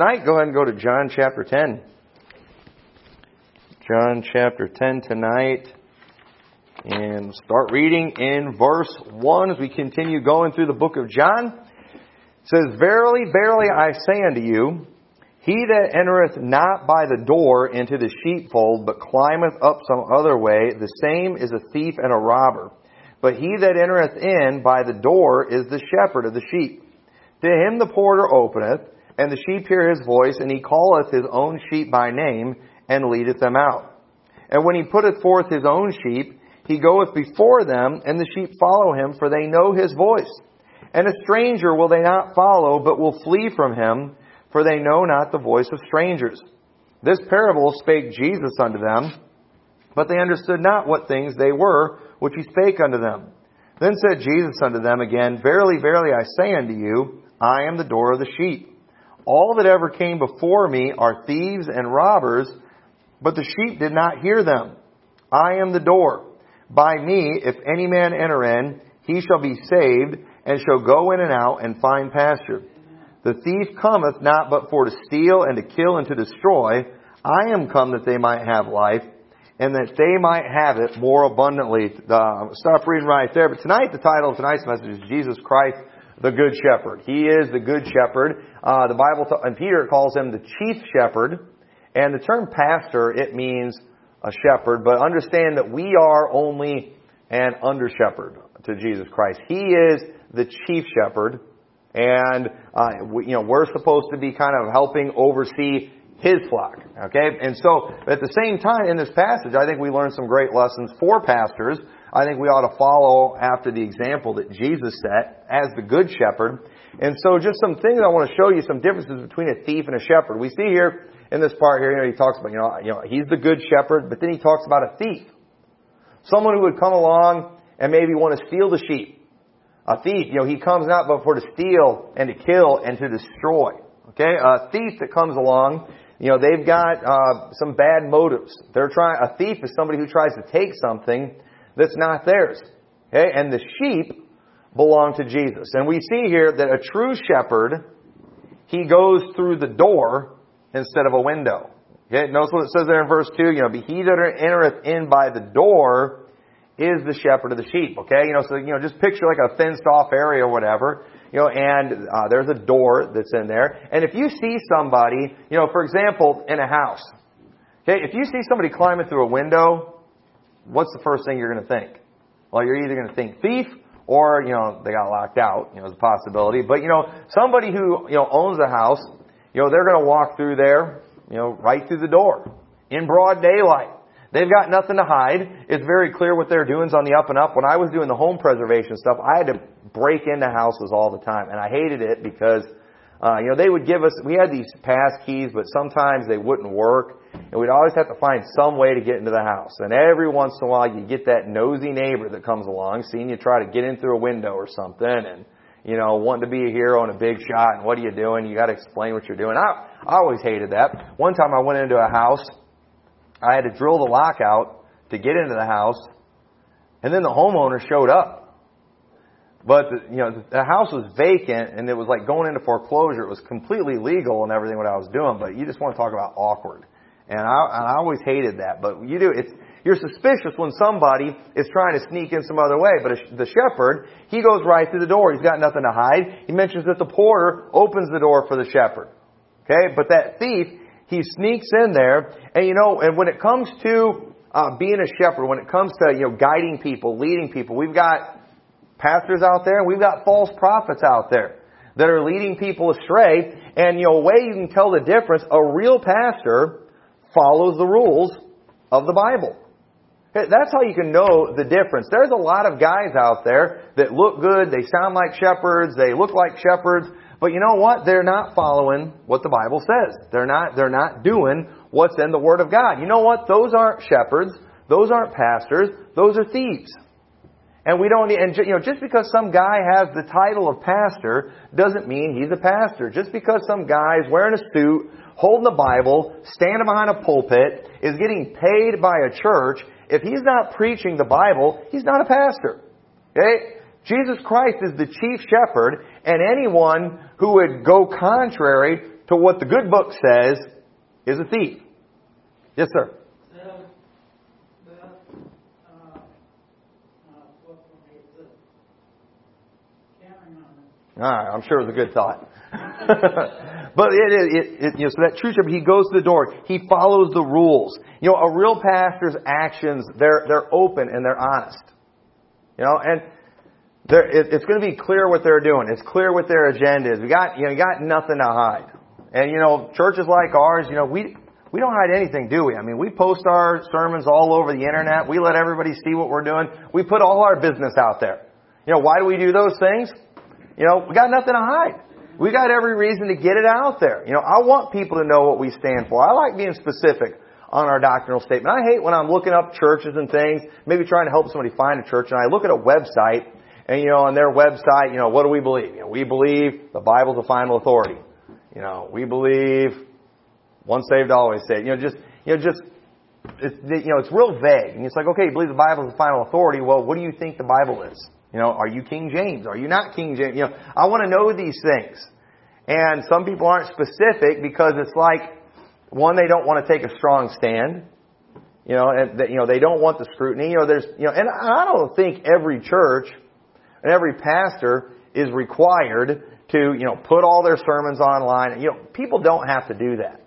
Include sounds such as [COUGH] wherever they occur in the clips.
tonight, go ahead and go to John chapter 10. John chapter 10 tonight. And start reading in verse 1 as we continue going through the book of John. It says, Verily, verily, I say unto you, he that entereth not by the door into the sheepfold, but climbeth up some other way, the same is a thief and a robber. But he that entereth in by the door is the shepherd of the sheep. To him the porter openeth, and the sheep hear his voice, and he calleth his own sheep by name, and leadeth them out. And when he putteth forth his own sheep, he goeth before them, and the sheep follow him, for they know his voice. And a stranger will they not follow, but will flee from him, for they know not the voice of strangers. This parable spake Jesus unto them, but they understood not what things they were which he spake unto them. Then said Jesus unto them again, Verily, verily, I say unto you, I am the door of the sheep. All that ever came before me are thieves and robbers, but the sheep did not hear them. I am the door. By me, if any man enter in, he shall be saved, and shall go in and out and find pasture. The thief cometh not but for to steal and to kill and to destroy. I am come that they might have life, and that they might have it more abundantly. Uh, stop reading right there. But tonight, the title of tonight's message is Jesus Christ, the Good Shepherd. He is the Good Shepherd. Uh, the Bible, t- and Peter calls him the Chief Shepherd. And the term pastor, it means a shepherd, but understand that we are only an under shepherd to Jesus Christ. He is the chief shepherd, and uh, we, you know we're supposed to be kind of helping oversee his flock. Okay, and so at the same time in this passage, I think we learn some great lessons for pastors. I think we ought to follow after the example that Jesus set as the good shepherd. And so just some things I want to show you some differences between a thief and a shepherd. We see here in this part here, you know, he talks about, you know, you know, he's the good shepherd, but then he talks about a thief. Someone who would come along and maybe want to steal the sheep. A thief, you know, he comes not but for to steal and to kill and to destroy. Okay? A thief that comes along, you know, they've got uh, some bad motives. They're trying. A thief is somebody who tries to take something that's not theirs. Okay? And the sheep belong to Jesus. And we see here that a true shepherd, he goes through the door instead of a window. Okay, notice what it says there in verse 2, you know, be he that entereth in by the door is the shepherd of the sheep. Okay, you know, so, you know, just picture like a fenced off area or whatever, you know, and uh, there's a door that's in there. And if you see somebody, you know, for example, in a house, okay, if you see somebody climbing through a window, what's the first thing you're going to think? Well, you're either going to think thief or, you know, they got locked out, you know, as a possibility. But, you know, somebody who, you know, owns a house, you know, they're going to walk through there, you know, right through the door in broad daylight. They've got nothing to hide. It's very clear what they're doing is on the up and up. When I was doing the home preservation stuff, I had to break into houses all the time, and I hated it because, uh, you know, they would give us. We had these pass keys, but sometimes they wouldn't work, and we'd always have to find some way to get into the house. And every once in a while, you get that nosy neighbor that comes along, seeing you try to get in through a window or something, and you know, wanting to be a hero and a big shot, and what are you doing? You got to explain what you're doing. I, I always hated that. One time I went into a house, I had to drill the lock out to get into the house, and then the homeowner showed up. But the, you know, the house was vacant, and it was like going into foreclosure. It was completely legal and everything what I was doing, but you just want to talk about awkward. And I, and I always hated that. But you do, it's, you're suspicious when somebody is trying to sneak in some other way. But the shepherd, he goes right through the door. He's got nothing to hide. He mentions that the porter opens the door for the shepherd. Okay? But that thief, he sneaks in there. And you know, and when it comes to uh, being a shepherd, when it comes to, you know, guiding people, leading people, we've got pastors out there and we've got false prophets out there that are leading people astray. And, you know, a way you can tell the difference, a real pastor follows the rules of the Bible. That's how you can know the difference. There's a lot of guys out there that look good, they sound like shepherds, they look like shepherds, but you know what? They're not following what the Bible says. They're not, they're not doing what's in the Word of God. You know what? Those aren't shepherds. Those aren't pastors. Those are thieves. And we don't, and you know, just because some guy has the title of pastor doesn't mean he's a pastor. Just because some guy's wearing a suit, holding the Bible, standing behind a pulpit, is getting paid by a church, if he's not preaching the Bible, he's not a pastor. Okay? Jesus Christ is the chief shepherd, and anyone who would go contrary to what the good book says is a thief. Yes, sir. All I'm sure it was a good thought. [LAUGHS] but it, it, it, you know, so that true shepherd, he goes to the door. He follows the rules. You know, a real pastor's actions, they're, they're open and they're honest. You know, and it, it's going to be clear what they're doing. It's clear what their agenda is. We got, you know, you got nothing to hide. And, you know, churches like ours, you know, we, we don't hide anything, do we? I mean, we post our sermons all over the internet. We let everybody see what we're doing. We put all our business out there. You know, why do we do those things? You know, we got nothing to hide. We got every reason to get it out there. You know, I want people to know what we stand for. I like being specific on our doctrinal statement. I hate when I'm looking up churches and things, maybe trying to help somebody find a church, and I look at a website, and you know, on their website, you know, what do we believe? You know, we believe the Bible's the final authority. You know, we believe once saved, always saved. You know, just, you know, just, it's, you know, it's real vague. And it's like, okay, you believe the Bible is the final authority. Well, what do you think the Bible is? You know, are you King James? Are you not King James? You know, I want to know these things. And some people aren't specific because it's like, one, they don't want to take a strong stand. You know, and that, you know, they don't want the scrutiny. You know, there's, you know, and I don't think every church and every pastor is required to, you know, put all their sermons online. You know, people don't have to do that.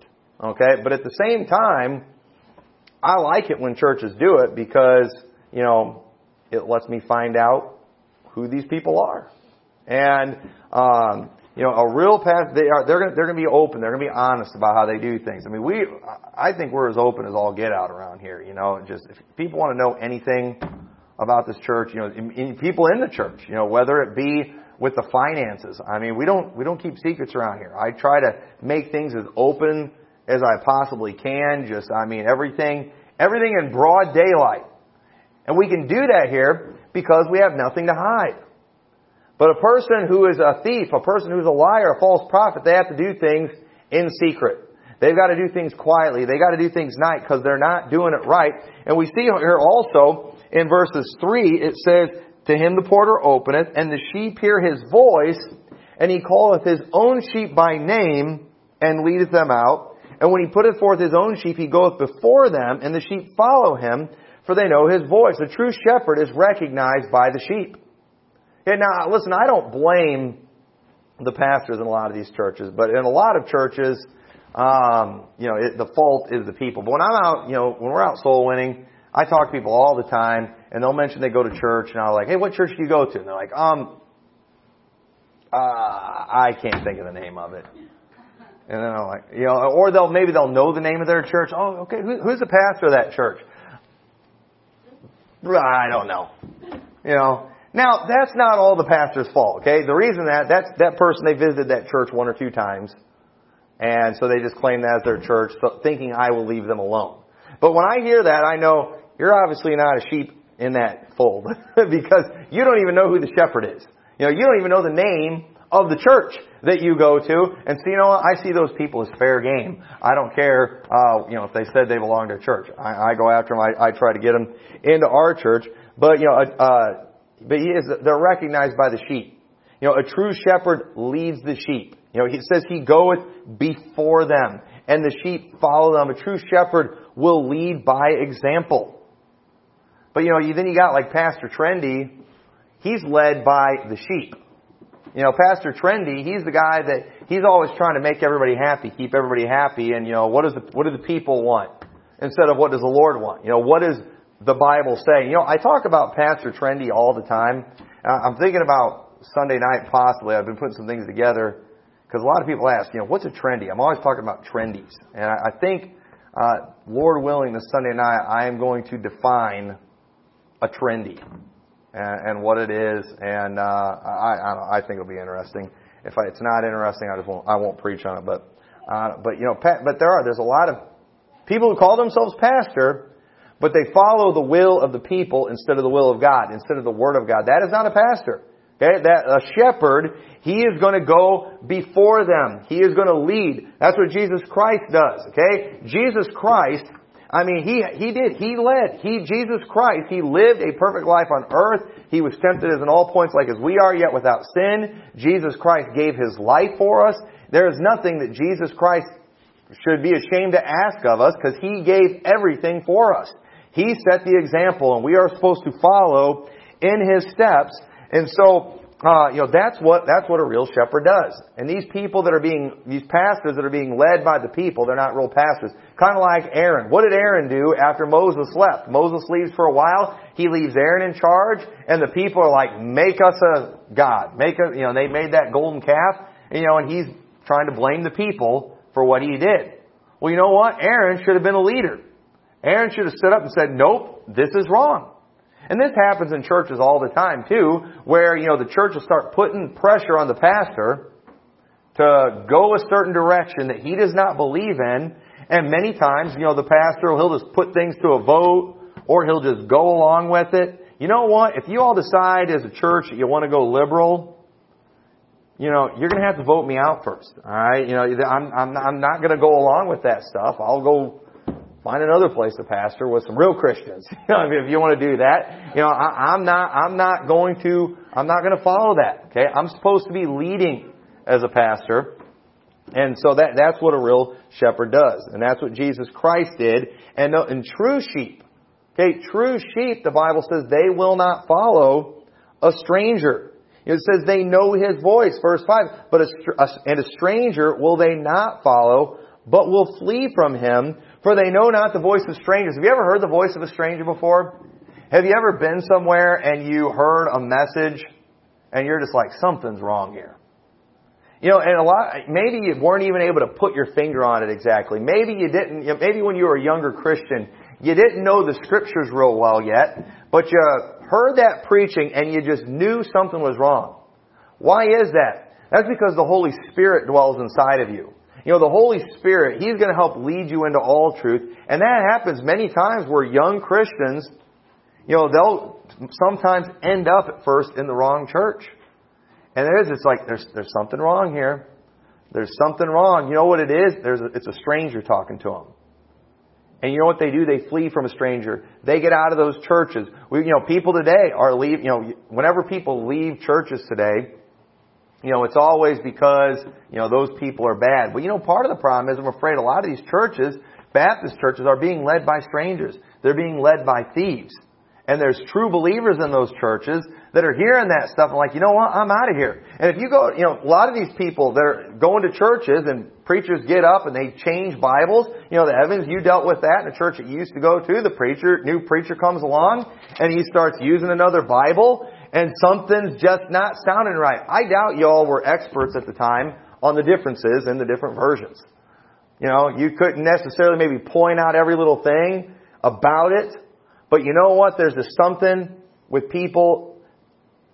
Okay? But at the same time, I like it when churches do it because, you know, it lets me find out who these people are. And, um, you know, a real path, they are, they're gonna, they're gonna be open, they're gonna be honest about how they do things. I mean, we, I think we're as open as all get out around here, you know, just, if people want to know anything about this church, you know, in, in people in the church, you know, whether it be with the finances. I mean, we don't, we don't keep secrets around here. I try to make things as open as I possibly can. Just, I mean, everything, everything in broad daylight. And we can do that here because we have nothing to hide. But a person who is a thief, a person who's a liar, a false prophet, they have to do things in secret. They've got to do things quietly. They've got to do things night because they're not doing it right. And we see here also in verses 3, it says, To him the porter openeth, and the sheep hear his voice, and he calleth his own sheep by name, and leadeth them out. And when he putteth forth his own sheep, he goeth before them, and the sheep follow him, for they know his voice. The true shepherd is recognized by the sheep. Okay, now listen, I don't blame the pastors in a lot of these churches, but in a lot of churches, um, you know, it, the fault is the people. But when I'm out, you know, when we're out soul winning, I talk to people all the time, and they'll mention they go to church, and I'm like, hey, what church do you go to? And they're like, um, uh, I can't think of the name of it. And then I'm like, you know, or they'll maybe they'll know the name of their church. Oh, okay, Who, who's the pastor of that church? I don't know. You know, now, that's not all the pastor's fault, okay? The reason that, that's, that person, they visited that church one or two times, and so they just claim that as their church, thinking I will leave them alone. But when I hear that, I know you're obviously not a sheep in that fold, [LAUGHS] because you don't even know who the shepherd is. You know, you don't even know the name of the church that you go to. And so, you know what? I see those people as fair game. I don't care, uh, you know, if they said they belong to a church. I, I go after them. I, I try to get them into our church. But, you know, uh, but he is, they're recognized by the sheep. You know, a true shepherd leads the sheep. You know, he says he goeth before them, and the sheep follow them. A true shepherd will lead by example. But you know, you, then you got like Pastor Trendy, he's led by the sheep. You know, Pastor Trendy, he's the guy that he's always trying to make everybody happy, keep everybody happy, and you know, what does the what do the people want instead of what does the Lord want? You know, what is the Bible saying. You know, I talk about Pastor Trendy all the time. I'm thinking about Sunday night possibly. I've been putting some things together because a lot of people ask, you know, what's a trendy? I'm always talking about trendies. And I, think, uh, Lord willing, this Sunday night, I am going to define a trendy and, and what it is. And, uh, I, I, I think it'll be interesting. If I, it's not interesting, I just won't, I won't preach on it. But, uh, but you know, but there are, there's a lot of people who call themselves pastor but they follow the will of the people instead of the will of God, instead of the Word of God. That is not a pastor. Okay? That, a shepherd, he is going to go before them. He is going to lead. That's what Jesus Christ does. Okay? Jesus Christ, I mean, he, he did. He led. He, Jesus Christ, He lived a perfect life on earth. He was tempted as in all points like as we are, yet without sin. Jesus Christ gave His life for us. There is nothing that Jesus Christ should be ashamed to ask of us because He gave everything for us. He set the example and we are supposed to follow in His steps. And so, uh, you know, that's what, that's what a real shepherd does. And these people that are being, these pastors that are being led by the people, they're not real pastors. Kind of like Aaron. What did Aaron do after Moses left? Moses leaves for a while. He leaves Aaron in charge and the people are like, make us a God. Make us, you know, they made that golden calf, you know, and he's trying to blame the people for what he did. Well, you know what? Aaron should have been a leader. Aaron should have stood up and said, nope, this is wrong. And this happens in churches all the time too, where, you know, the church will start putting pressure on the pastor to go a certain direction that he does not believe in. And many times, you know, the pastor, he'll just put things to a vote or he'll just go along with it. You know what? If you all decide as a church that you want to go liberal, you know, you're going to have to vote me out first. All right? You know, I'm, I'm, I'm not going to go along with that stuff. I'll go Find another place to pastor with some real Christians. [LAUGHS] You know, if you want to do that, you know, I, I'm not, I'm not going to, I'm not going to follow that. Okay, I'm supposed to be leading as a pastor, and so that that's what a real shepherd does, and that's what Jesus Christ did. And and true sheep, okay, true sheep, the Bible says they will not follow a stranger. It says they know his voice, verse 5. But a, and a stranger will they not follow, but will flee from him, for they know not the voice of strangers. Have you ever heard the voice of a stranger before? Have you ever been somewhere and you heard a message and you're just like, something's wrong here? You know, and a lot, maybe you weren't even able to put your finger on it exactly. Maybe you didn't, maybe when you were a younger Christian, you didn't know the scriptures real well yet, but you heard that preaching and you just knew something was wrong. Why is that? That's because the Holy Spirit dwells inside of you. You know, the Holy Spirit, He's going to help lead you into all truth. And that happens many times where young Christians, you know, they'll sometimes end up at first in the wrong church. And it is, it's like, there's, there's something wrong here. There's something wrong. You know what it is? There's a, it's a stranger talking to them. And you know what they do? They flee from a stranger. They get out of those churches. We, you know, people today are leave, you know, whenever people leave churches today, you know, it's always because, you know, those people are bad. But you know, part of the problem is I'm afraid a lot of these churches, Baptist churches, are being led by strangers. They're being led by thieves. And there's true believers in those churches that are hearing that stuff and like, you know what, I'm out of here. And if you go, you know, a lot of these people that are going to churches and preachers get up and they change Bibles, you know, the Evans, you dealt with that in a church that you used to go to. The preacher, new preacher comes along and he starts using another Bible and something's just not sounding right. I doubt y'all were experts at the time on the differences in the different versions. You know, you couldn't necessarily maybe point out every little thing about it, but you know what? There's just something with people,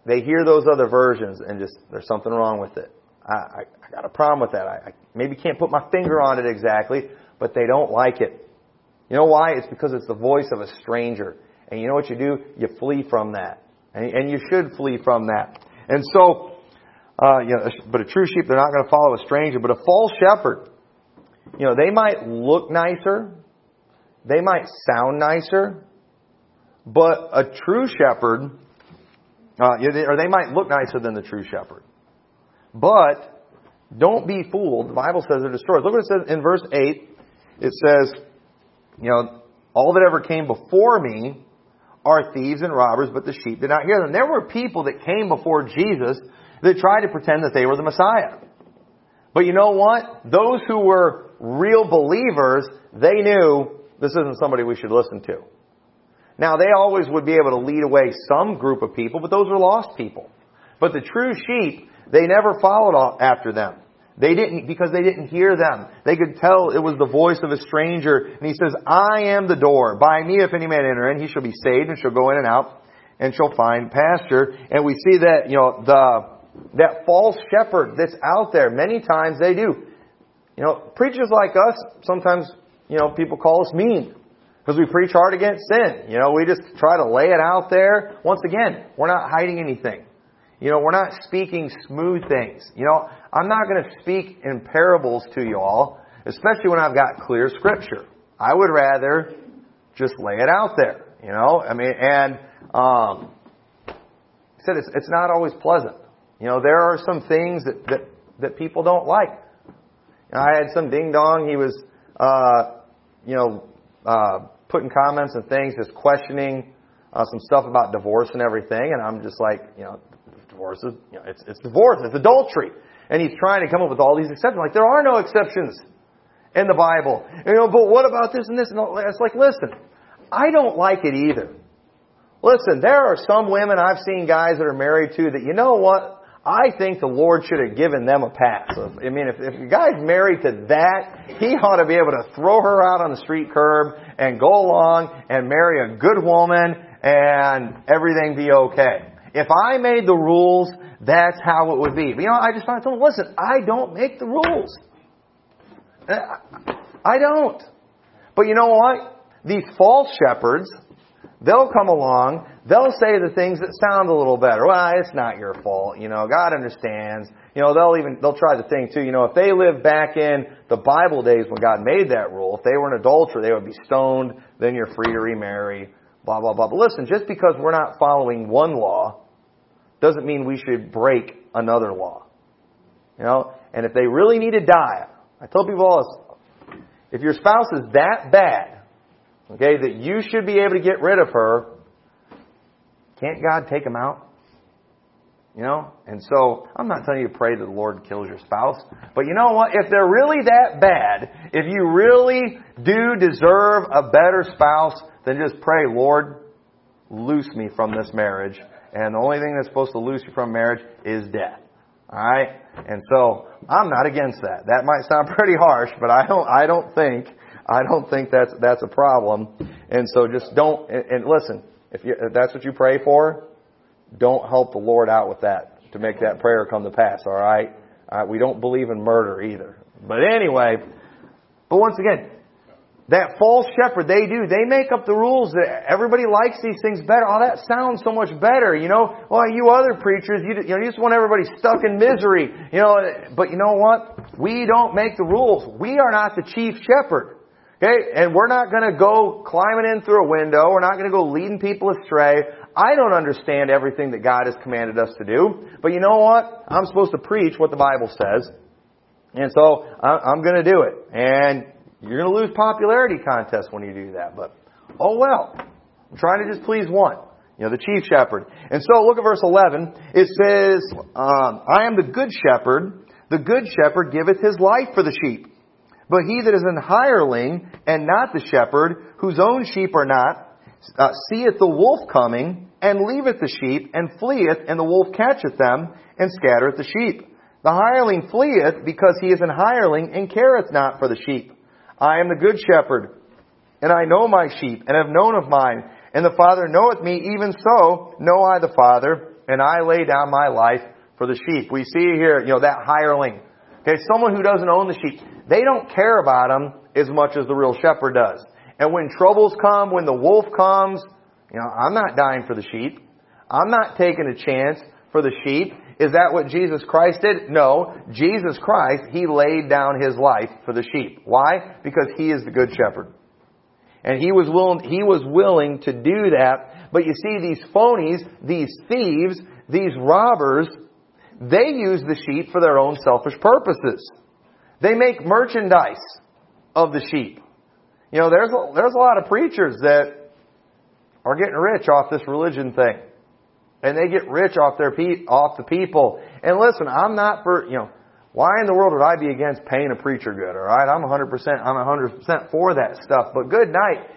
they hear those other versions and just, there's something wrong with it. I, I, I got a problem with that. I, I maybe can't put my finger on it exactly, but they don't like it. You know why? It's because it's the voice of a stranger. And you know what you do? You flee from that. And, you should flee from that. And so, uh, you know, but a true sheep, they're not going to follow a stranger. But a false shepherd, you know, they might look nicer, they might sound nicer, but a true shepherd, uh, or they might look nicer than the true shepherd. But don't be fooled. The Bible says they're destroyed. Look what it says in verse 8. It says, you know, all that ever came before me are thieves and robbers, but the sheep did not hear them. There were people that came before Jesus that tried to pretend that they were the Messiah. But you know what? Those who were real believers, they knew this isn't somebody we should listen to. Now, they always would be able to lead away some group of people, but those were lost people. But the true sheep, they never followed after them. They didn't, because they didn't hear them. They could tell it was the voice of a stranger. And he says, I am the door. By me, if any man enter in, he shall be saved and shall go in and out and shall find pasture. And we see that, you know, the, that false shepherd that's out there, many times they do. You know, preachers like us, sometimes, you know, people call us mean. Because we preach hard against sin. You know, we just try to lay it out there. Once again, we're not hiding anything. You know, we're not speaking smooth things. You know, I'm not going to speak in parables to you all, especially when I've got clear scripture. I would rather just lay it out there. You know, I mean, and um, he said it's it's not always pleasant. You know, there are some things that that that people don't like. You know, I had some ding dong. He was, uh, you know, uh, putting comments and things, just questioning uh, some stuff about divorce and everything, and I'm just like, you know, divorce is, you know, it's it's divorce, it's adultery, and he's trying to come up with all these exceptions. Like there are no exceptions in the Bible. You know, but what about this and this? And it's like, listen, I don't like it either. Listen, there are some women I've seen guys that are married to that, you know what? I think the Lord should have given them a pass. I mean, if, if a guy's married to that, he ought to be able to throw her out on the street curb and go along and marry a good woman and everything be okay. If I made the rules, that's how it would be. But you know, I just found, told him, listen, I don't make the rules. Uh, I don't. But you know what? These false shepherds, they'll come along, they'll say the things that sound a little better. Well, it's not your fault, you know, God understands. You know, they'll even, they'll try the thing too, you know, if they lived back in the Bible days when God made that rule, if they were an adulterer, they would be stoned, then you're free to remarry, blah, blah, blah. But listen, just because we're not following one law, doesn't mean we should break another law. You know, and if they really need to die, I tell people all this, if your spouse is that bad, okay, that you should be able to get rid of her, can't God take them out? You know? And so, I'm not telling you to pray that the Lord kills your spouse. But you know what? If they're really that bad, if you really do deserve a better spouse, then just pray, Lord, loose me from this marriage. And the only thing that's supposed to loose you from marriage is death. Alright? And so, I'm not against that. That might sound [LAUGHS] pretty harsh, but I don't, I don't think, I don't think that's, that's a problem. And so just don't, and, and listen, if, you, if that's what you pray for, don't help the Lord out with that to make that prayer come to pass, alright? Uh, we don't believe in murder either. But anyway, but once again, that false shepherd, they do. They make up the rules that everybody likes these things better. Oh, that sounds so much better, you know. Well, you other preachers, you, you know, you just want everybody stuck in misery, you know. But you know what? We don't make the rules. We are not the chief shepherd. Okay? And we're not gonna go climbing in through a window. We're not gonna go leading people astray. I don't understand everything that God has commanded us to do. But you know what? I'm supposed to preach what the Bible says. And so, I'm gonna do it. And you're going to lose popularity contests when you do that, but oh well. I'm trying to just please one. You know, the chief shepherd. And so look at verse 11. It says, um, I am the good shepherd. The good shepherd giveth his life for the sheep. But he that is an hireling and not the shepherd, whose own sheep are not, uh, seeth the wolf coming, and leaveth the sheep, and fleeth, and the wolf catcheth them, and scattereth the sheep. The hireling fleeth because he is an hireling, and careth not for the sheep. I am the good shepherd, and I know my sheep, and have known of mine. And the Father knoweth me, even so know I the Father, and I lay down my life for the sheep. We see here, you know, that hireling. Okay, someone who doesn't own the sheep. They don't care about them as much as the real shepherd does. And when troubles come, when the wolf comes, you know, I'm not dying for the sheep. I'm not taking a chance for the sheep. Is that what Jesus Christ did? No. Jesus Christ, He laid down His life for the sheep. Why? Because He is the good shepherd. And He was willing, He was willing to do that. But you see, these phonies, these thieves, these robbers, they use the sheep for their own selfish purposes. They make merchandise of the sheep. You know, there's a, there's a lot of preachers that are getting rich off this religion thing and they get rich off their pe- off the people. And listen, I'm not for you know why in the world would I be against paying a preacher good? All right, I'm 100 percent I'm 100 percent for that stuff. But good night.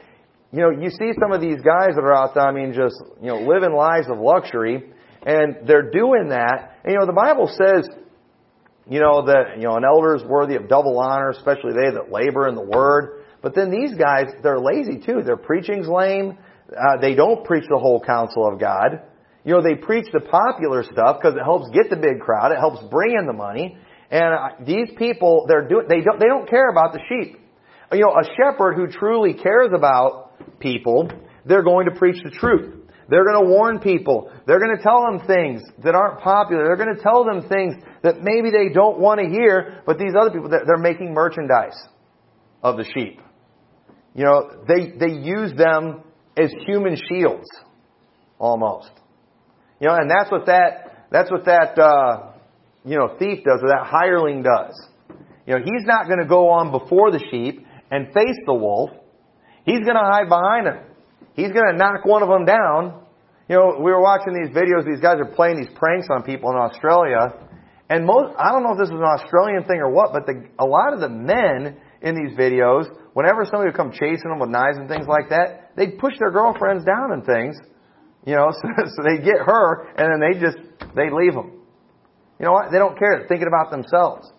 You know, you see some of these guys that are out there. I mean, just you know, living lives of luxury, and they're doing that. And you know, the Bible says. You know that you know an elder is worthy of double honor, especially they that labor in the word. But then these guys, they're lazy too. Their preaching's lame. Uh, they don't preach the whole counsel of God. You know, they preach the popular stuff because it helps get the big crowd. It helps bring in the money. And uh, these people, they're doing, they don't, they don't care about the sheep. You know, a shepherd who truly cares about people, they're going to preach the truth. They're going to warn people. They're going to tell them things that aren't popular. They're going to tell them things that maybe they don't want to hear, but these other people, they're making merchandise of the sheep. you know, they, they use them as human shields, almost. You know, and that's what that, that's what that, uh, you know, thief does, or that hireling does. You know, he's not going to go on before the sheep and face the wolf. He's going to hide behind him. He's going to knock one of them down. You know, we were watching these videos. These guys are playing these pranks on people in Australia. And most, I don't know if this is an Australian thing or what, but a lot of the men in these videos, whenever somebody would come chasing them with knives and things like that, they'd push their girlfriends down and things, you know, [LAUGHS] so, so they get her, and then they just, they leave them. You know what? They don't care. They're thinking about themselves.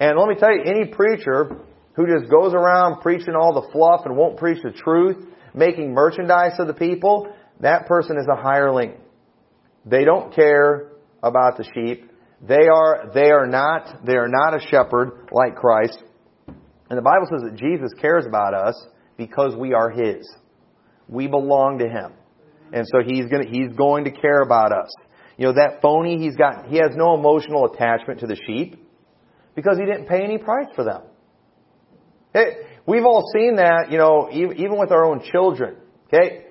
And let me tell you, any preacher who just goes around preaching all the fluff and won't preach the truth, making merchandise of the people, that person is a hireling. They don't care about the sheep. They are, they are not, they are not a shepherd like Christ. And the Bible says that Jesus cares about us because we are His. We belong to Him. And so He's gonna, He's going to care about us. You know, that phony, he's got, he has no emotional attachment to the sheep because he didn't pay any price for them. We've all seen that, you know, even with our own children. Okay?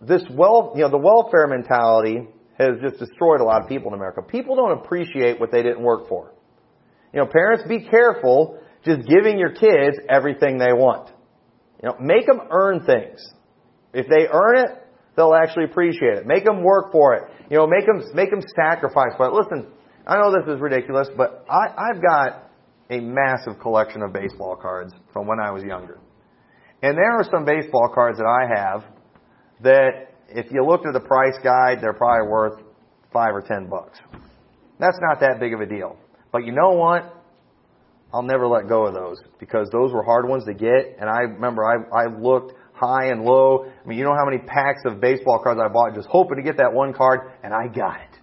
This well, you know, the welfare mentality has just destroyed a lot of people in America. People don't appreciate what they didn't work for. You know, parents, be careful just giving your kids everything they want. You know, make them earn things. If they earn it, they'll actually appreciate it. Make them work for it. You know, make them make them sacrifice But. Listen, I know this is ridiculous, but I, I've got a massive collection of baseball cards from when I was younger, and there are some baseball cards that I have that, if you looked at the price guide, they're probably worth five or ten bucks. That's not that big of a deal. But you know what? I'll never let go of those because those were hard ones to get. And I remember I, I looked high and low. I mean, you know how many packs of baseball cards I bought just hoping to get that one card, and I got it.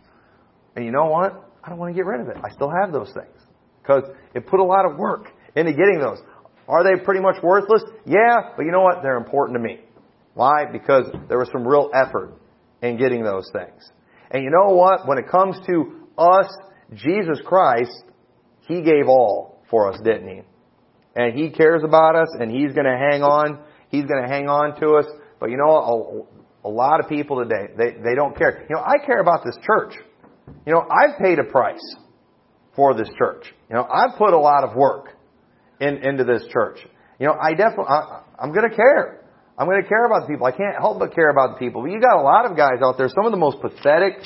And you know what? I don't want to get rid of it. I still have those things because it put a lot of work into getting those. Are they pretty much worthless? Yeah, but you know what? They're important to me. Why? Because there was some real effort in getting those things. And you know what? When it comes to us, Jesus Christ, He gave all for us, didn't He? And He cares about us and He's going to hang on He's going to hang on to us. But you know, a, a lot of people today, they, they don't care. You know, I care about this church. You know, I've paid a price for this church. You know, I've put a lot of work in, into this church. You know, I definitely, I, I'm going to care. I'm going to care about the people. I can't help but care about the people. But you got a lot of guys out there, some of the most pathetic,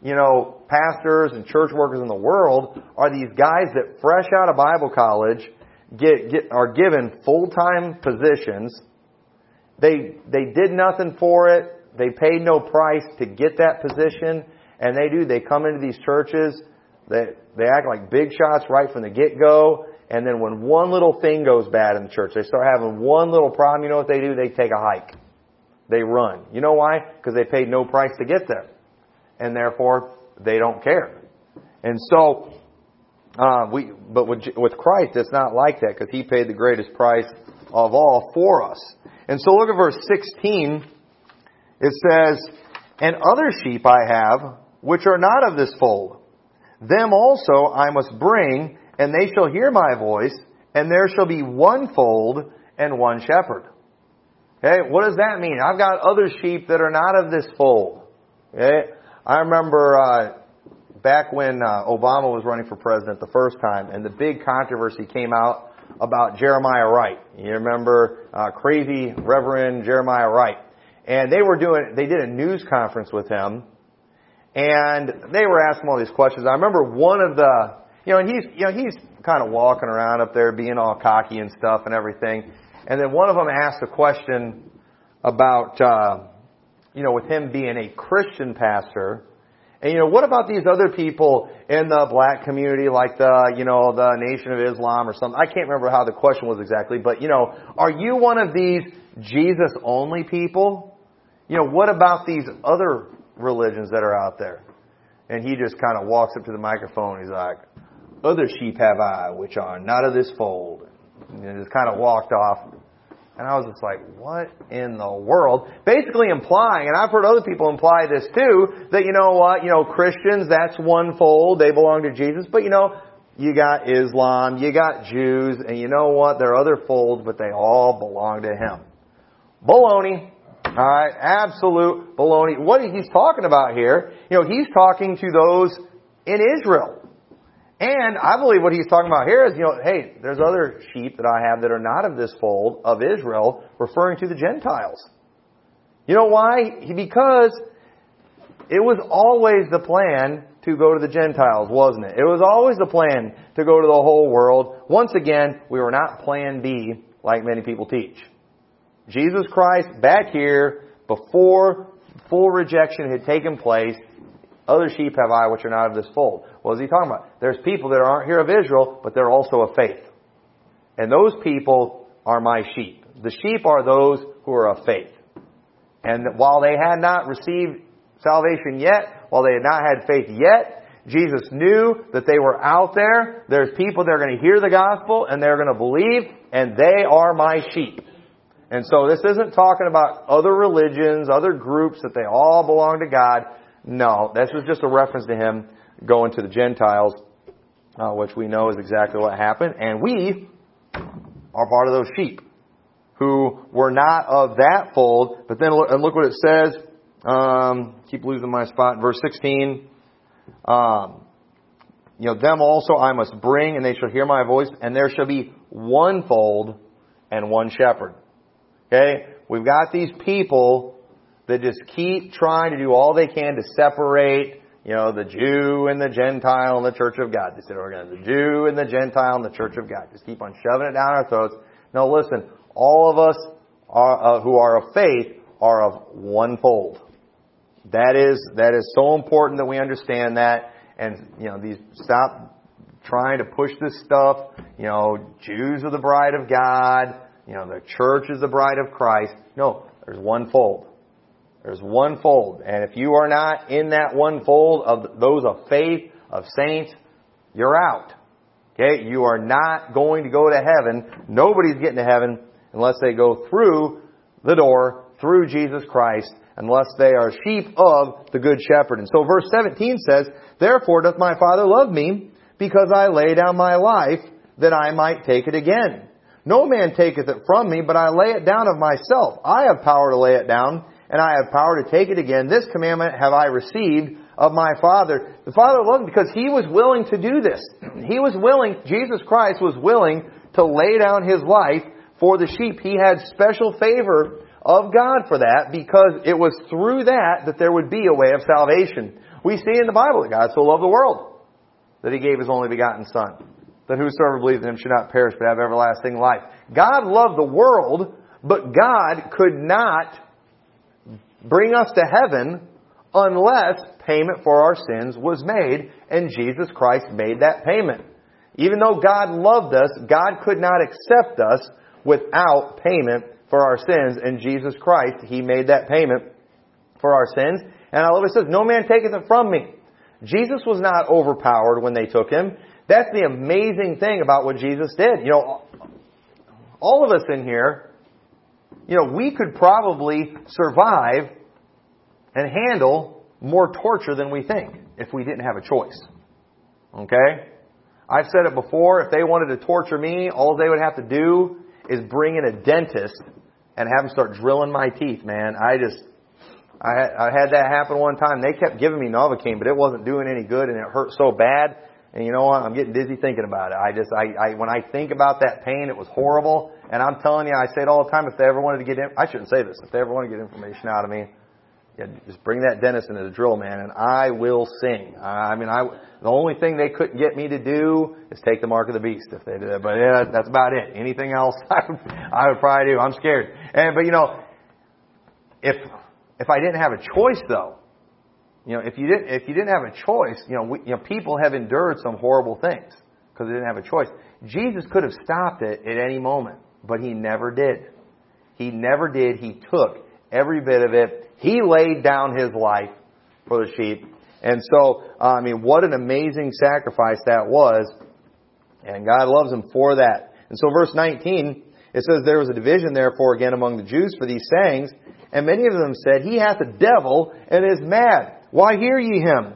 you know, pastors and church workers in the world are these guys that fresh out of Bible college get, get are given full-time positions they, they did nothing for it. They paid no price to get that position. And they do. They come into these churches. They, they act like big shots right from the get-go. And then when one little thing goes bad in the church, they start having one little problem, you know what they do? They take a hike. They run. You know why? Because they paid no price to get there. And therefore, they don't care. And so, uh, we, but with, with Christ, it's not like that because He paid the greatest price of all for us. And so look at verse 16. It says, And other sheep I have, which are not of this fold. Them also I must bring, and they shall hear my voice, and there shall be one fold and one shepherd. Okay, what does that mean? I've got other sheep that are not of this fold. Okay, I remember uh, back when uh, Obama was running for president the first time, and the big controversy came out about Jeremiah Wright. You remember uh, crazy Reverend Jeremiah Wright, and they were doing they did a news conference with him, and they were asking all these questions. I remember one of the you know, and he's you know he's kind of walking around up there being all cocky and stuff and everything, and then one of them asked a question about uh, you know with him being a Christian pastor and you know, what about these other people in the black community, like the, you know, the Nation of Islam or something? I can't remember how the question was exactly, but you know, are you one of these Jesus only people? You know, what about these other religions that are out there? And he just kind of walks up to the microphone. He's like, other sheep have I, which are not of this fold. And just kind of walked off. And I was just like, what in the world? Basically implying, and I've heard other people imply this too, that you know what, you know, Christians, that's one fold, they belong to Jesus, but you know, you got Islam, you got Jews, and you know what? There are other folds, but they all belong to him. Baloney. Alright, absolute baloney. What he's talking about here, you know, he's talking to those in Israel. And I believe what he's talking about here is, you know, hey, there's other sheep that I have that are not of this fold of Israel, referring to the Gentiles. You know why? Because it was always the plan to go to the Gentiles, wasn't it? It was always the plan to go to the whole world. Once again, we were not plan B like many people teach. Jesus Christ back here, before full rejection had taken place, other sheep have I which are not of this fold. What is he talking about? There's people that aren't here of Israel, but they're also of faith. And those people are my sheep. The sheep are those who are of faith. And while they had not received salvation yet, while they had not had faith yet, Jesus knew that they were out there. There's people that are going to hear the gospel and they're going to believe, and they are my sheep. And so this isn't talking about other religions, other groups that they all belong to God. No, this was just a reference to him going to the Gentiles, uh, which we know is exactly what happened. And we are part of those sheep who were not of that fold. But then look, and look what it says. Um, keep losing my spot. Verse 16. Um, you know, them also I must bring, and they shall hear my voice, and there shall be one fold and one shepherd. Okay? We've got these people that just keep trying to do all they can to separate, you know, the Jew and the Gentile and the Church of God. They said, we're going to the Jew and the Gentile and the Church of God. Just keep on shoving it down our throats. Now listen, all of us are, uh, who are of faith are of one fold. That is, that is so important that we understand that and, you know, these, stop trying to push this stuff, you know, Jews are the bride of God, you know, the church is the bride of Christ. No, there's one fold. There's one fold. And if you are not in that one fold of those of faith, of saints, you're out. Okay? You are not going to go to heaven. Nobody's getting to heaven unless they go through the door, through Jesus Christ, unless they are sheep of the Good Shepherd. And so verse 17 says, Therefore doth my Father love me, because I lay down my life, that I might take it again. No man taketh it from me, but I lay it down of myself. I have power to lay it down, and I have power to take it again. This commandment have I received of my Father. The Father loved because he was willing to do this. He was willing, Jesus Christ was willing to lay down his life for the sheep. He had special favor of God for that because it was through that that there would be a way of salvation. We see in the Bible that God so loved the world that he gave his only begotten Son that whosoever believes in him should not perish but have everlasting life. God loved the world, but God could not bring us to heaven unless payment for our sins was made, and Jesus Christ made that payment. Even though God loved us, God could not accept us without payment for our sins, and Jesus Christ, He made that payment for our sins. And I love it says, No man taketh it from me. Jesus was not overpowered when they took Him. That's the amazing thing about what Jesus did. You know, all of us in here, you know, we could probably survive and handle more torture than we think if we didn't have a choice. Okay? I've said it before, if they wanted to torture me, all they would have to do is bring in a dentist and have him start drilling my teeth, man. I just, I I had that happen one time. They kept giving me Novocaine, but it wasn't doing any good and it hurt so bad and you know what? I'm getting dizzy thinking about it. I just, I, I, when I think about that pain, it was horrible. And I'm telling you, I say it all the time. If they ever wanted to get, in, I shouldn't say this. If they ever want to get information out of me, yeah, just bring that dentist into the drill, man, and I will sing. I mean, I, the only thing they couldn't get me to do is take the mark of the beast if they did that. But yeah, that's about it. Anything else, [LAUGHS] I would, I would probably do. I'm scared. And, but you know, if, if I didn't have a choice though, you know, if you didn't, if you didn't have a choice, you know, we, you know, people have endured some horrible things because they didn't have a choice. Jesus could have stopped it at any moment, but he never did. He never did. He took every bit of it. He laid down his life for the sheep. And so, uh, I mean, what an amazing sacrifice that was. And God loves him for that. And so verse 19, it says, There was a division therefore again among the Jews for these sayings, and many of them said, He hath a devil and is mad. Why hear ye him?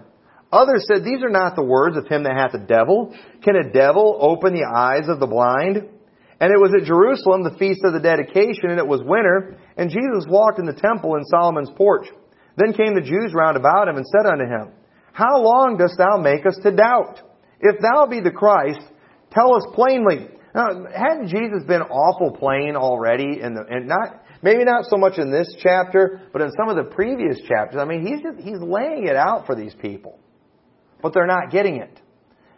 Others said, These are not the words of him that hath a devil. Can a devil open the eyes of the blind? And it was at Jerusalem, the feast of the dedication, and it was winter, and Jesus walked in the temple in Solomon's porch. Then came the Jews round about him and said unto him, How long dost thou make us to doubt? If thou be the Christ, tell us plainly. Now, hadn't Jesus been awful plain already in the, and not, maybe not so much in this chapter, but in some of the previous chapters? I mean, he's just, he's laying it out for these people. But they're not getting it.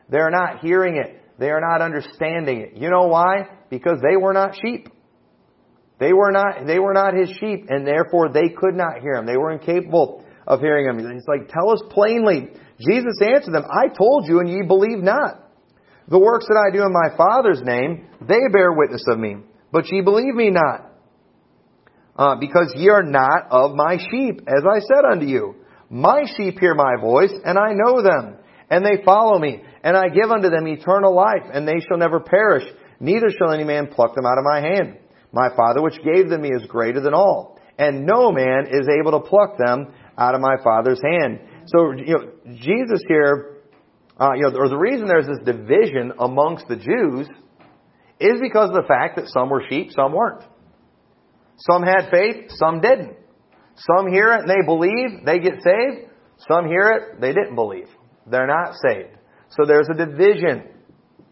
They're not hearing it. They are not understanding it. You know why? Because they were not sheep. They were not, they were not his sheep, and therefore they could not hear him. They were incapable of hearing him. He's like, tell us plainly. Jesus answered them, I told you, and ye believe not. The works that I do in my Father's name, they bear witness of me. But ye believe me not. Uh, because ye are not of my sheep, as I said unto you. My sheep hear my voice, and I know them, and they follow me. And I give unto them eternal life, and they shall never perish, neither shall any man pluck them out of my hand. My Father which gave them me is greater than all, and no man is able to pluck them out of my Father's hand. So, you know, Jesus here, uh, you know, or the reason there's this division amongst the Jews is because of the fact that some were sheep, some weren't. Some had faith, some didn't. Some hear it and they believe, they get saved. Some hear it, they didn't believe. They're not saved. So there's a division.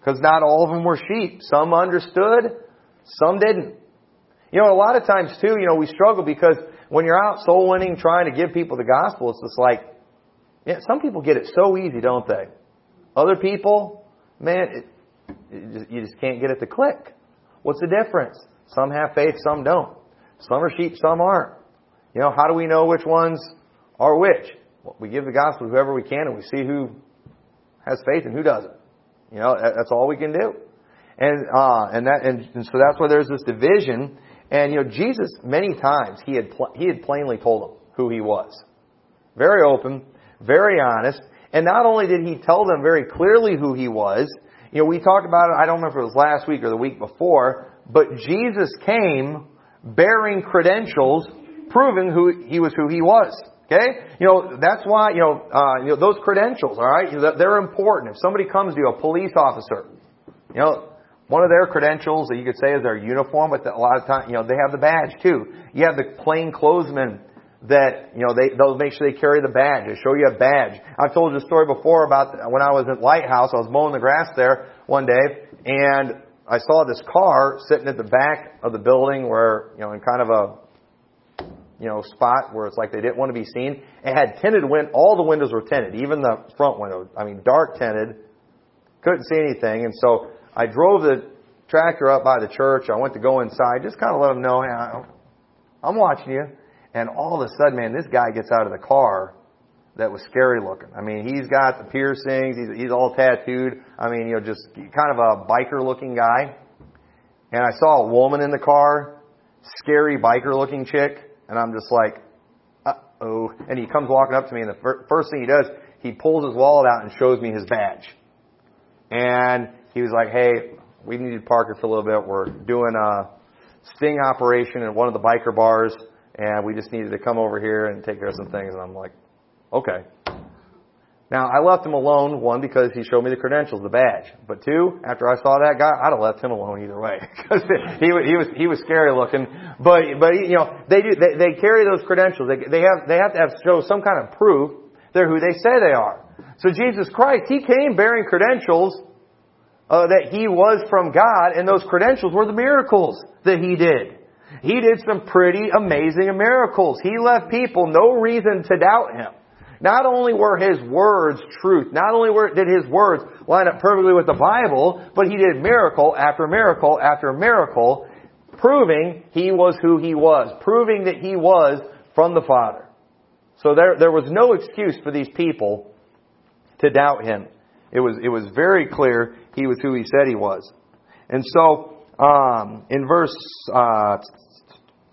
Because not all of them were sheep. Some understood, some didn't. You know, a lot of times too, you know, we struggle because when you're out soul winning, trying to give people the gospel, it's just like, yeah, some people get it so easy, don't they? Other people, man, it, it just, you just can't get it to click. What's the difference? Some have faith, some don't. Some are sheep, some aren't. You know, how do we know which ones are which? Well, we give the gospel to whoever we can and we see who has faith and who doesn't. You know, that's all we can do. And, uh, and that, and, and so that's why there's this division. And, you know, Jesus, many times, he had, pl- he had plainly told them who he was. Very open, very honest. And not only did he tell them very clearly who he was, you know, we talked about it, I don't remember if it was last week or the week before, but Jesus came bearing credentials proving who he was who he was. Okay? You know, that's why, you know, uh, you know, those credentials, alright, they're important. If somebody comes to you, a police officer, you know, one of their credentials that you could say is their uniform, but a lot of times, you know, they have the badge too. You have the plain clothesmen that, you know, they, they'll make sure they carry the badge. They show you a badge. I've told you a story before about when I was at Lighthouse, I was mowing the grass there one day, and I saw this car sitting at the back of the building where, you know, in kind of a you know, spot where it's like they didn't want to be seen. It had tinted wind. All the windows were tinted, even the front window. I mean, dark tinted. Couldn't see anything. And so I drove the tractor up by the church. I went to go inside, just kind of let them know, hey, I'm watching you. And all of a sudden, man, this guy gets out of the car that was scary looking. I mean, he's got the piercings. He's, he's all tattooed. I mean, you know, just kind of a biker looking guy. And I saw a woman in the car, scary biker looking chick. And I'm just like, uh oh. And he comes walking up to me, and the fir- first thing he does, he pulls his wallet out and shows me his badge. And he was like, hey, we need to park it for a little bit. We're doing a sting operation at one of the biker bars, and we just needed to come over here and take care of some things. And I'm like, okay. Now, I left him alone, one, because he showed me the credentials, the badge. But two, after I saw that guy, I'd have left him alone either way. [LAUGHS] Because he, he was, he was scary looking. But, but, you know, they do, they, they carry those credentials. They, they have, they have to have, show some kind of proof they're who they say they are. So Jesus Christ, He came bearing credentials, uh, that He was from God, and those credentials were the miracles that He did. He did some pretty amazing miracles. He left people no reason to doubt Him. Not only were his words truth, not only were, did his words line up perfectly with the Bible, but he did miracle after miracle after miracle, proving he was who he was, proving that he was from the Father. So there, there was no excuse for these people to doubt him. It was, it was very clear he was who he said he was. And so, um, in verse, uh,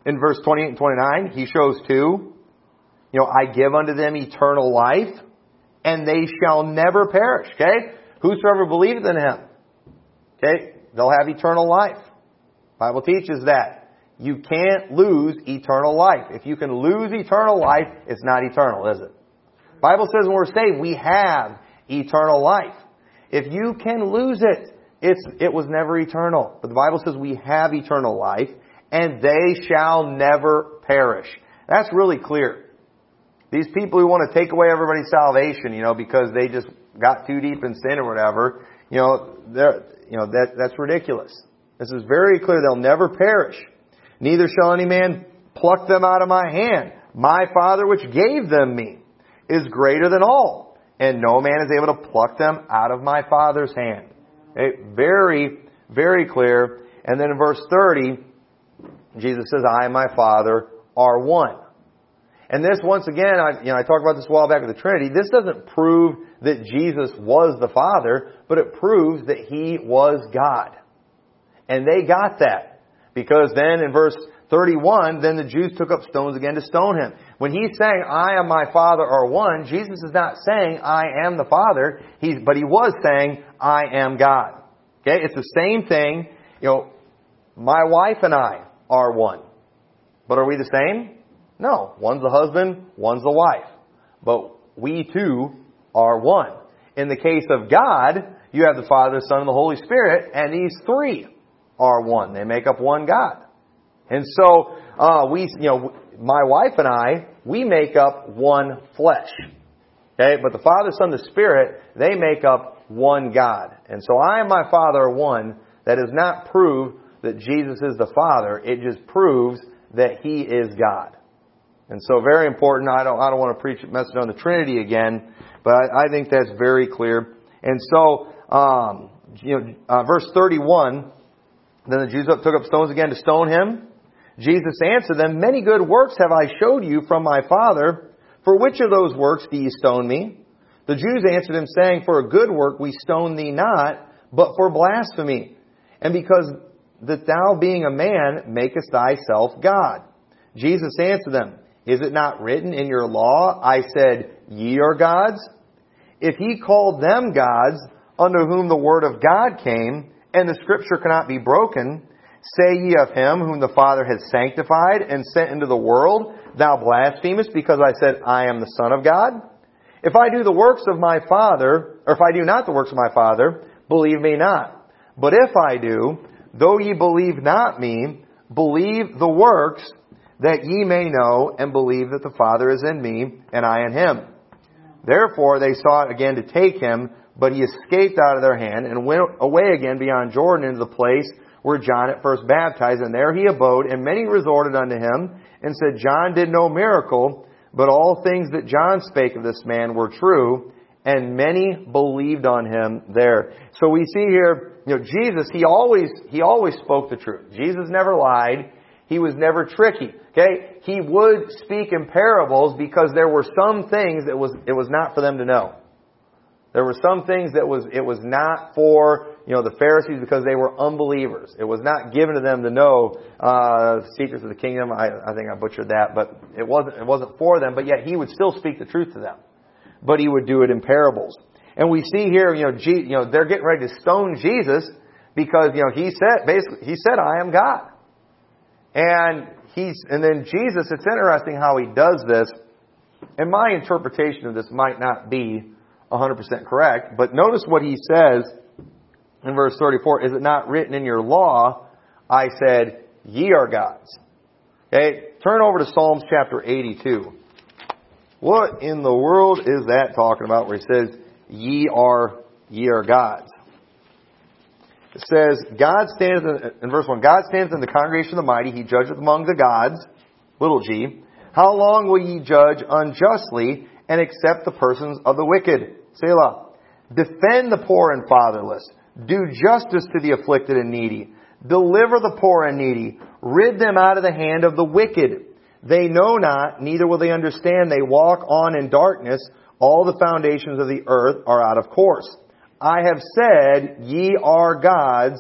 in verse 28 and 29, he shows two. You know, I give unto them eternal life, and they shall never perish. Okay? Whosoever believeth in him, okay, they'll have eternal life. Bible teaches that. You can't lose eternal life. If you can lose eternal life, it's not eternal, is it? Bible says when we're saved, we have eternal life. If you can lose it, it's, it was never eternal. But the Bible says we have eternal life, and they shall never perish. That's really clear. These people who want to take away everybody's salvation, you know, because they just got too deep in sin or whatever, you know, they're, you know, that, that's ridiculous. This is very clear. They'll never perish. Neither shall any man pluck them out of my hand. My Father which gave them me is greater than all, and no man is able to pluck them out of my Father's hand. Okay? Very, very clear. And then in verse 30, Jesus says, I and my Father are one. And this, once again, I, you know, I talked about this a while back with the Trinity. This doesn't prove that Jesus was the Father, but it proves that He was God. And they got that. Because then in verse 31, then the Jews took up stones again to stone him. When he's saying, I and my Father are one, Jesus is not saying, I am the Father, he's, but he was saying, I am God. Okay? It's the same thing. You know, my wife and I are one. But are we the same? No. One's the husband, one's the wife. But we too are one. In the case of God, you have the Father, the Son, and the Holy Spirit, and these three are one. They make up one God. And so, uh, we, you know, my wife and I, we make up one flesh. Okay? But the Father, Son, the Spirit, they make up one God. And so I and my Father are one. That does not prove that Jesus is the Father. It just proves that He is God. And so very important. I don't, I don't want to preach a message on the Trinity again, but I, I think that's very clear. And so, um, you know, uh, verse 31, then the Jews took up stones again to stone him. Jesus answered them, Many good works have I showed you from my Father. For which of those works do ye stone me? The Jews answered him, saying, For a good work we stone thee not, but for blasphemy. And because that thou being a man makest thyself God. Jesus answered them, Is it not written in your law, I said, Ye are gods? If he called them gods, under whom the word of God came, and the scripture cannot be broken, Say ye of him whom the Father has sanctified and sent into the world, Thou blasphemest because I said, I am the Son of God? If I do the works of my Father, or if I do not the works of my Father, believe me not. But if I do, though ye believe not me, believe the works, that ye may know and believe that the Father is in me, and I in him. Therefore they sought again to take him, but he escaped out of their hand, and went away again beyond Jordan into the place where John at first baptized, and there he abode, and many resorted unto him, and said, John did no miracle, but all things that John spake of this man were true, and many believed on him there. So we see here, you know, Jesus, he always, he always spoke the truth. Jesus never lied. He was never tricky. Okay? He would speak in parables because there were some things that was, it was not for them to know. There were some things that was, it was not for, you know, the Pharisees because they were unbelievers. It was not given to them to know, uh, secrets of the kingdom. I, I think I butchered that, but it wasn't, it wasn't for them, but yet he would still speak the truth to them. But he would do it in parables. And we see here, you know, G, you know, they're getting ready to stone Jesus because, you know, he said, basically, he said, I am God. And he's, and then Jesus, it's interesting how he does this. And my interpretation of this might not be 100% correct. But notice what he says in verse 34. Is it not written in your law, I said, ye are gods? Okay, turn over to Psalms chapter 82. What in the world is that talking about where he says, ye are, ye are gods? It says, God stands in, in verse 1, God stands in the congregation of the mighty, he judgeth among the gods, little g. How long will ye judge unjustly and accept the persons of the wicked? Selah. Defend the poor and fatherless. Do justice to the afflicted and needy. Deliver the poor and needy. Rid them out of the hand of the wicked. They know not, neither will they understand. They walk on in darkness. All the foundations of the earth are out of course. I have said, ye are gods,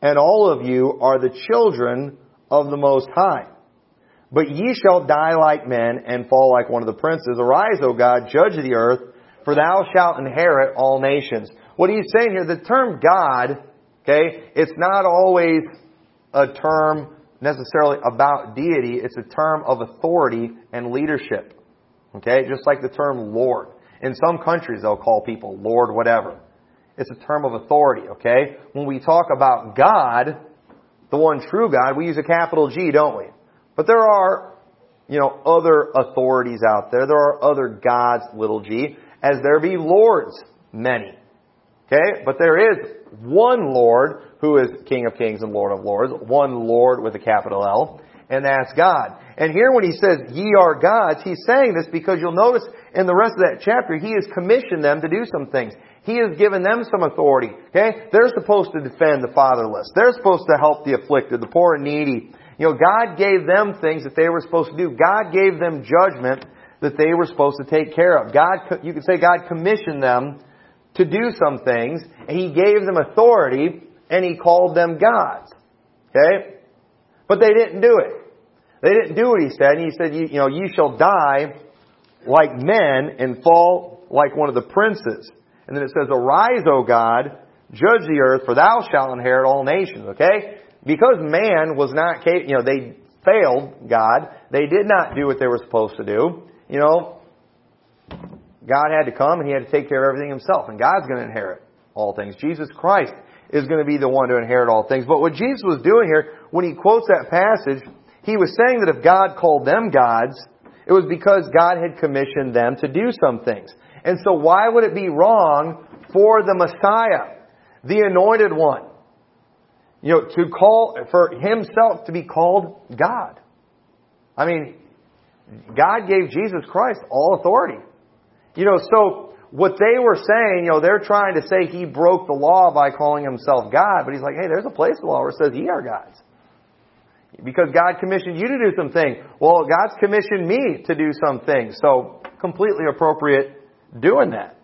and all of you are the children of the Most High. But ye shall die like men and fall like one of the princes. Arise, O God, judge the earth, for thou shalt inherit all nations. What he's saying here, the term God, okay, it's not always a term necessarily about deity, it's a term of authority and leadership. Okay? Just like the term Lord. In some countries, they'll call people Lord whatever. It's a term of authority, okay? When we talk about God, the one true God, we use a capital G, don't we? But there are, you know, other authorities out there. There are other gods, little g, as there be lords, many. Okay? But there is one Lord who is King of Kings and Lord of Lords. One Lord with a capital L. And that's God. And here when he says, ye are gods, he's saying this because you'll notice in the rest of that chapter, he has commissioned them to do some things. He has given them some authority. Okay? They're supposed to defend the fatherless. They're supposed to help the afflicted, the poor and needy. You know, God gave them things that they were supposed to do. God gave them judgment that they were supposed to take care of. God, you could say God commissioned them to do some things, and He gave them authority, and He called them gods. Okay? But they didn't do it. They didn't do what He said, and He said, you, you know, you shall die like men and fall like one of the princes. And then it says, Arise, O God, judge the earth, for thou shalt inherit all nations. Okay? Because man was not you know, they failed God. They did not do what they were supposed to do. You know, God had to come and He had to take care of everything Himself. And God's going to inherit all things. Jesus Christ is going to be the one to inherit all things. But what Jesus was doing here, when He quotes that passage, He was saying that if God called them gods, it was because God had commissioned them to do some things. And so why would it be wrong for the Messiah, the anointed one, you know, to call, for himself to be called God? I mean, God gave Jesus Christ all authority. You know, so what they were saying, you know, they're trying to say he broke the law by calling himself God, but he's like, hey, there's a place in the law where it says ye are gods. Because God commissioned you to do some things. Well, God's commissioned me to do some things. So, completely appropriate doing that.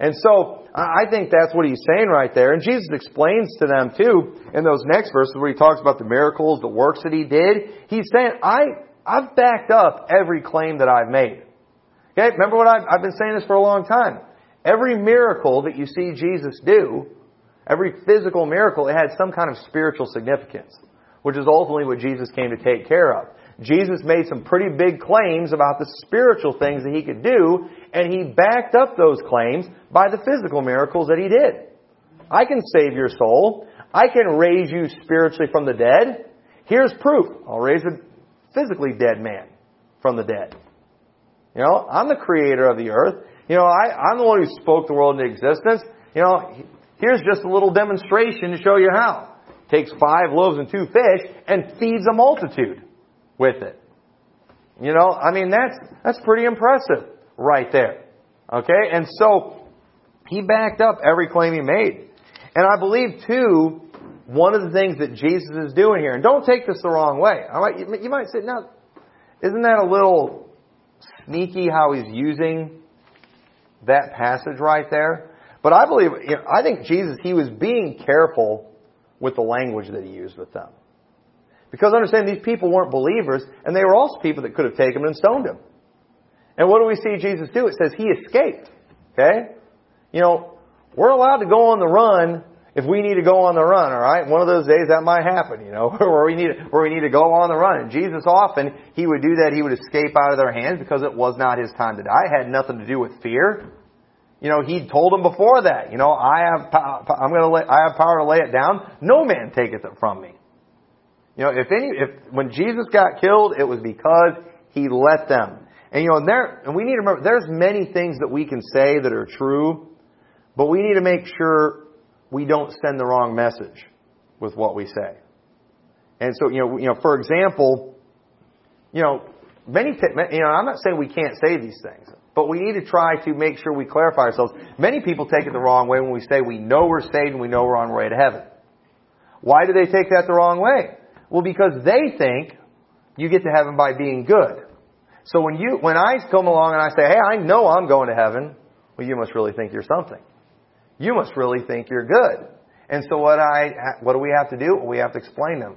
And so, I think that's what he's saying right there. And Jesus explains to them too, in those next verses where he talks about the miracles, the works that he did. He's saying, I, I've backed up every claim that I've made. Okay, remember what I've, I've been saying this for a long time. Every miracle that you see Jesus do, every physical miracle, it had some kind of spiritual significance, which is ultimately what Jesus came to take care of. Jesus made some pretty big claims about the spiritual things that he could do, and he backed up those claims by the physical miracles that he did. I can save your soul. I can raise you spiritually from the dead. Here's proof. I'll raise a physically dead man from the dead. You know, I'm the creator of the earth. You know, I, I'm the one who spoke the world into existence. You know, here's just a little demonstration to show you how. Takes five loaves and two fish and feeds a multitude with it. You know, I mean, that's, that's pretty impressive right there. Okay? And so, he backed up every claim he made. And I believe, too, one of the things that Jesus is doing here, and don't take this the wrong way. I might, you might say, now, isn't that a little sneaky how he's using that passage right there? But I believe, you know, I think Jesus, he was being careful with the language that he used with them. Because understand, these people weren't believers, and they were also people that could have taken him and stoned him. And what do we see Jesus do? It says he escaped. Okay? You know, we're allowed to go on the run if we need to go on the run, alright? One of those days that might happen, you know, [LAUGHS] where we need, where we need to go on the run. And Jesus often, he would do that, he would escape out of their hands because it was not his time to die. It had nothing to do with fear. You know, he told them before that, you know, I have, I'm gonna lay, I have power to lay it down. No man taketh it from me. You know, if any, if, when Jesus got killed, it was because he let them. And you know, and there, and we need to remember, there's many things that we can say that are true, but we need to make sure we don't send the wrong message with what we say. And so, you know, you know, for example, you know, many, you know, I'm not saying we can't say these things, but we need to try to make sure we clarify ourselves. Many people take it the wrong way when we say we know we're saved and we know we're on our way to heaven. Why do they take that the wrong way? Well, because they think you get to heaven by being good. So when you, when I come along and I say, hey, I know I'm going to heaven, well, you must really think you're something. You must really think you're good. And so what I, what do we have to do? We have to explain them.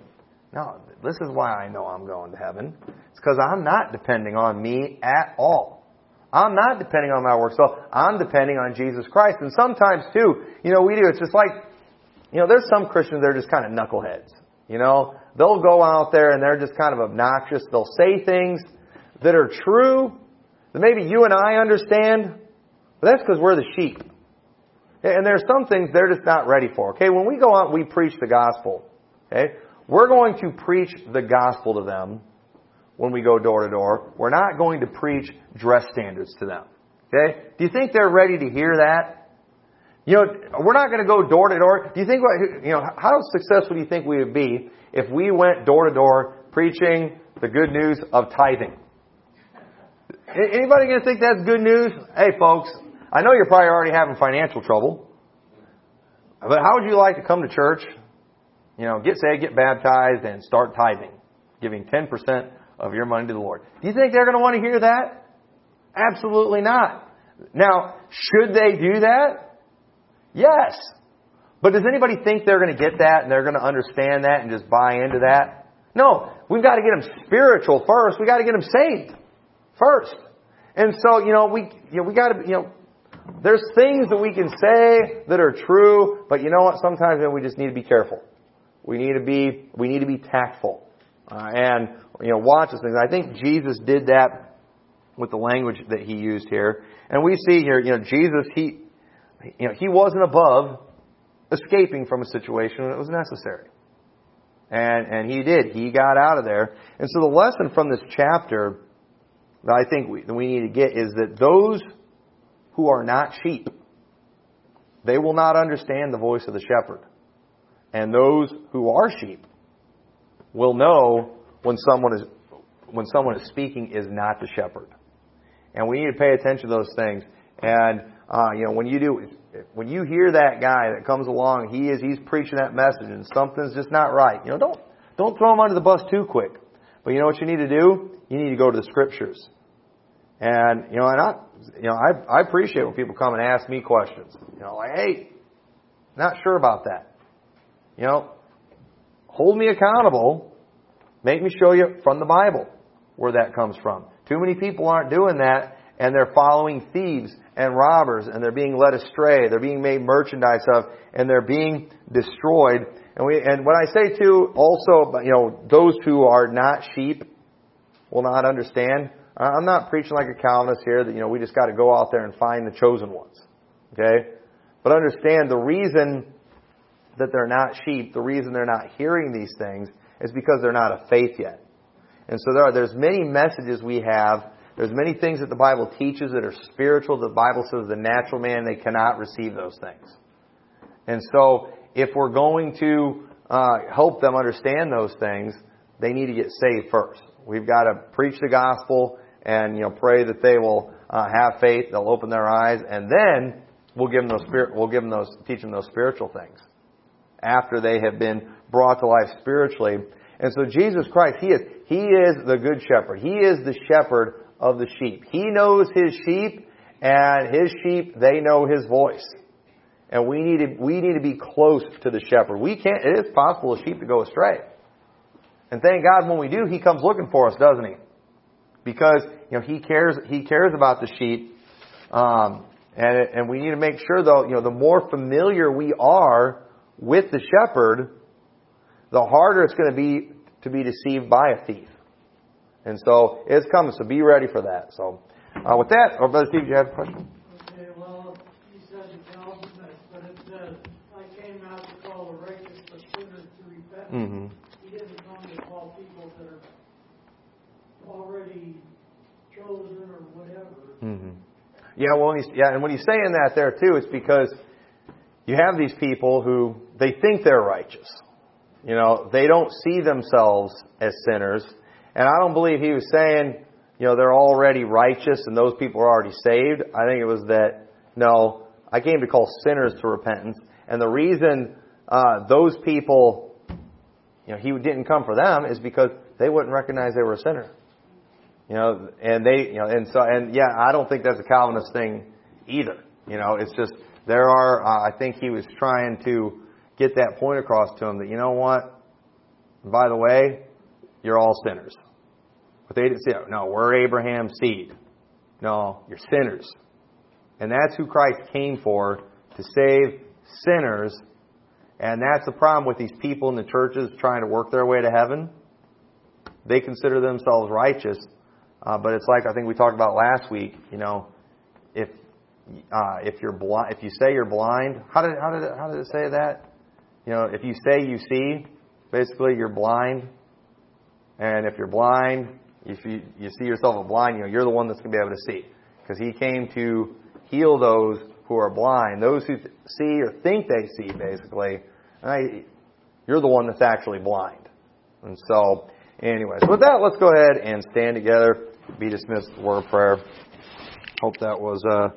No, this is why I know I'm going to heaven. It's because I'm not depending on me at all. I'm not depending on my work. So I'm depending on Jesus Christ. And sometimes too, you know, we do, it's just like, you know, there's some Christians that are just kind of knuckleheads. You know, they'll go out there and they're just kind of obnoxious. They'll say things that are true, that maybe you and I understand, but that's because we're the sheep. And there's some things they're just not ready for. Okay, when we go out, we preach the gospel. Okay, we're going to preach the gospel to them when we go door to door. We're not going to preach dress standards to them. Okay, do you think they're ready to hear that? You know, we're not going to go door to door. Do you think, you know, how successful do you think we would be if we went door to door preaching the good news of tithing? Anybody going to think that's good news? Hey, folks, I know you're probably already having financial trouble, but how would you like to come to church, you know, get saved, get baptized, and start tithing, giving 10% of your money to the Lord? Do you think they're going to want to hear that? Absolutely not. Now, should they do that? Yes. But does anybody think they're going to get that and they're going to understand that and just buy into that? No. We've got to get them spiritual first. We've got to get them saved first. And so, you know, we, you know, we got to, you know, there's things that we can say that are true, but you know what? Sometimes we just need to be careful. We need to be, we need to be tactful. Uh, and, you know, watch these things. I think Jesus did that with the language that he used here. And we see here, you know, Jesus, he, you know, he wasn't above escaping from a situation when it was necessary. And, and he did. He got out of there. And so the lesson from this chapter that I think we, that we need to get is that those who are not sheep, they will not understand the voice of the shepherd. And those who are sheep will know when someone is, when someone is speaking is not the shepherd. And we need to pay attention to those things. And uh, you know, when you do, when you hear that guy that comes along, he is he's preaching that message, and something's just not right. You know, don't don't throw him under the bus too quick. But you know what you need to do? You need to go to the scriptures. And you know, and I, you know, I I appreciate when people come and ask me questions. You know, like, hey, not sure about that. You know, hold me accountable. Make me show you from the Bible where that comes from. Too many people aren't doing that, and they're following thieves and robbers, and they're being led astray. They're being made merchandise of, and they're being destroyed. And we, and when I say too, also, you know, those who are not sheep will not understand. I'm not preaching like a Calvinist here that, you know, we just got to go out there and find the chosen ones. Okay? But understand the reason that they're not sheep, the reason they're not hearing these things is because they're not of faith yet. And so there are, there's many messages we have there's many things that the Bible teaches that are spiritual. The Bible says the natural man, they cannot receive those things. And so, if we're going to uh, help them understand those things, they need to get saved first. We've got to preach the gospel and you know pray that they will uh, have faith. They'll open their eyes, and then we'll give them those spirit. We'll give them those teach them those spiritual things after they have been brought to life spiritually. And so Jesus Christ, He is He is the good shepherd. He is the shepherd of the sheep. He knows his sheep, and his sheep, they know his voice. And we need to, we need to be close to the shepherd. We can't, it is possible a sheep to go astray. And thank God when we do, he comes looking for us, doesn't he? Because, you know, he cares, he cares about the sheep. Um, and, and we need to make sure though, you know, the more familiar we are with the shepherd, the harder it's going to be to be deceived by a thief. And so it's coming, so be ready for that. So uh, with that, or Brother Steve, do you have a question? Okay, well, he said the Calvinist, but it says, I came out to call the righteous but sinners to repentance. Mm-hmm. He didn't come to call people that are already chosen or whatever. Mm-hmm. Yeah, well, he's, yeah, and when he's saying that there too, it's because you have these people who they think they're righteous. You know, they don't see themselves as sinners and I don't believe he was saying, you know, they're already righteous and those people are already saved. I think it was that, no, I came to call sinners to repentance. And the reason uh, those people, you know, he didn't come for them is because they wouldn't recognize they were a sinner. You know, and they, you know, and so, and yeah, I don't think that's a Calvinist thing either. You know, it's just, there are, uh, I think he was trying to get that point across to them that, you know what? By the way, you're all sinners. But they didn't say, no, we're Abraham's seed. No, you're sinners. And that's who Christ came for, to save sinners. And that's the problem with these people in the churches trying to work their way to heaven. They consider themselves righteous, Uh, but it's like I think we talked about last week. You know, if uh, if you're blind, if you say you're blind, how did how did it, how did it say that? You know, if you say you see, basically you're blind. And if you're blind, if you you see yourself a blind, you know you're the one that's going to be able to see, because He came to heal those who are blind, those who see or think they see, basically. I, you're the one that's actually blind. And so, anyways, with that, let's go ahead and stand together, be dismissed with word of prayer. Hope that was uh,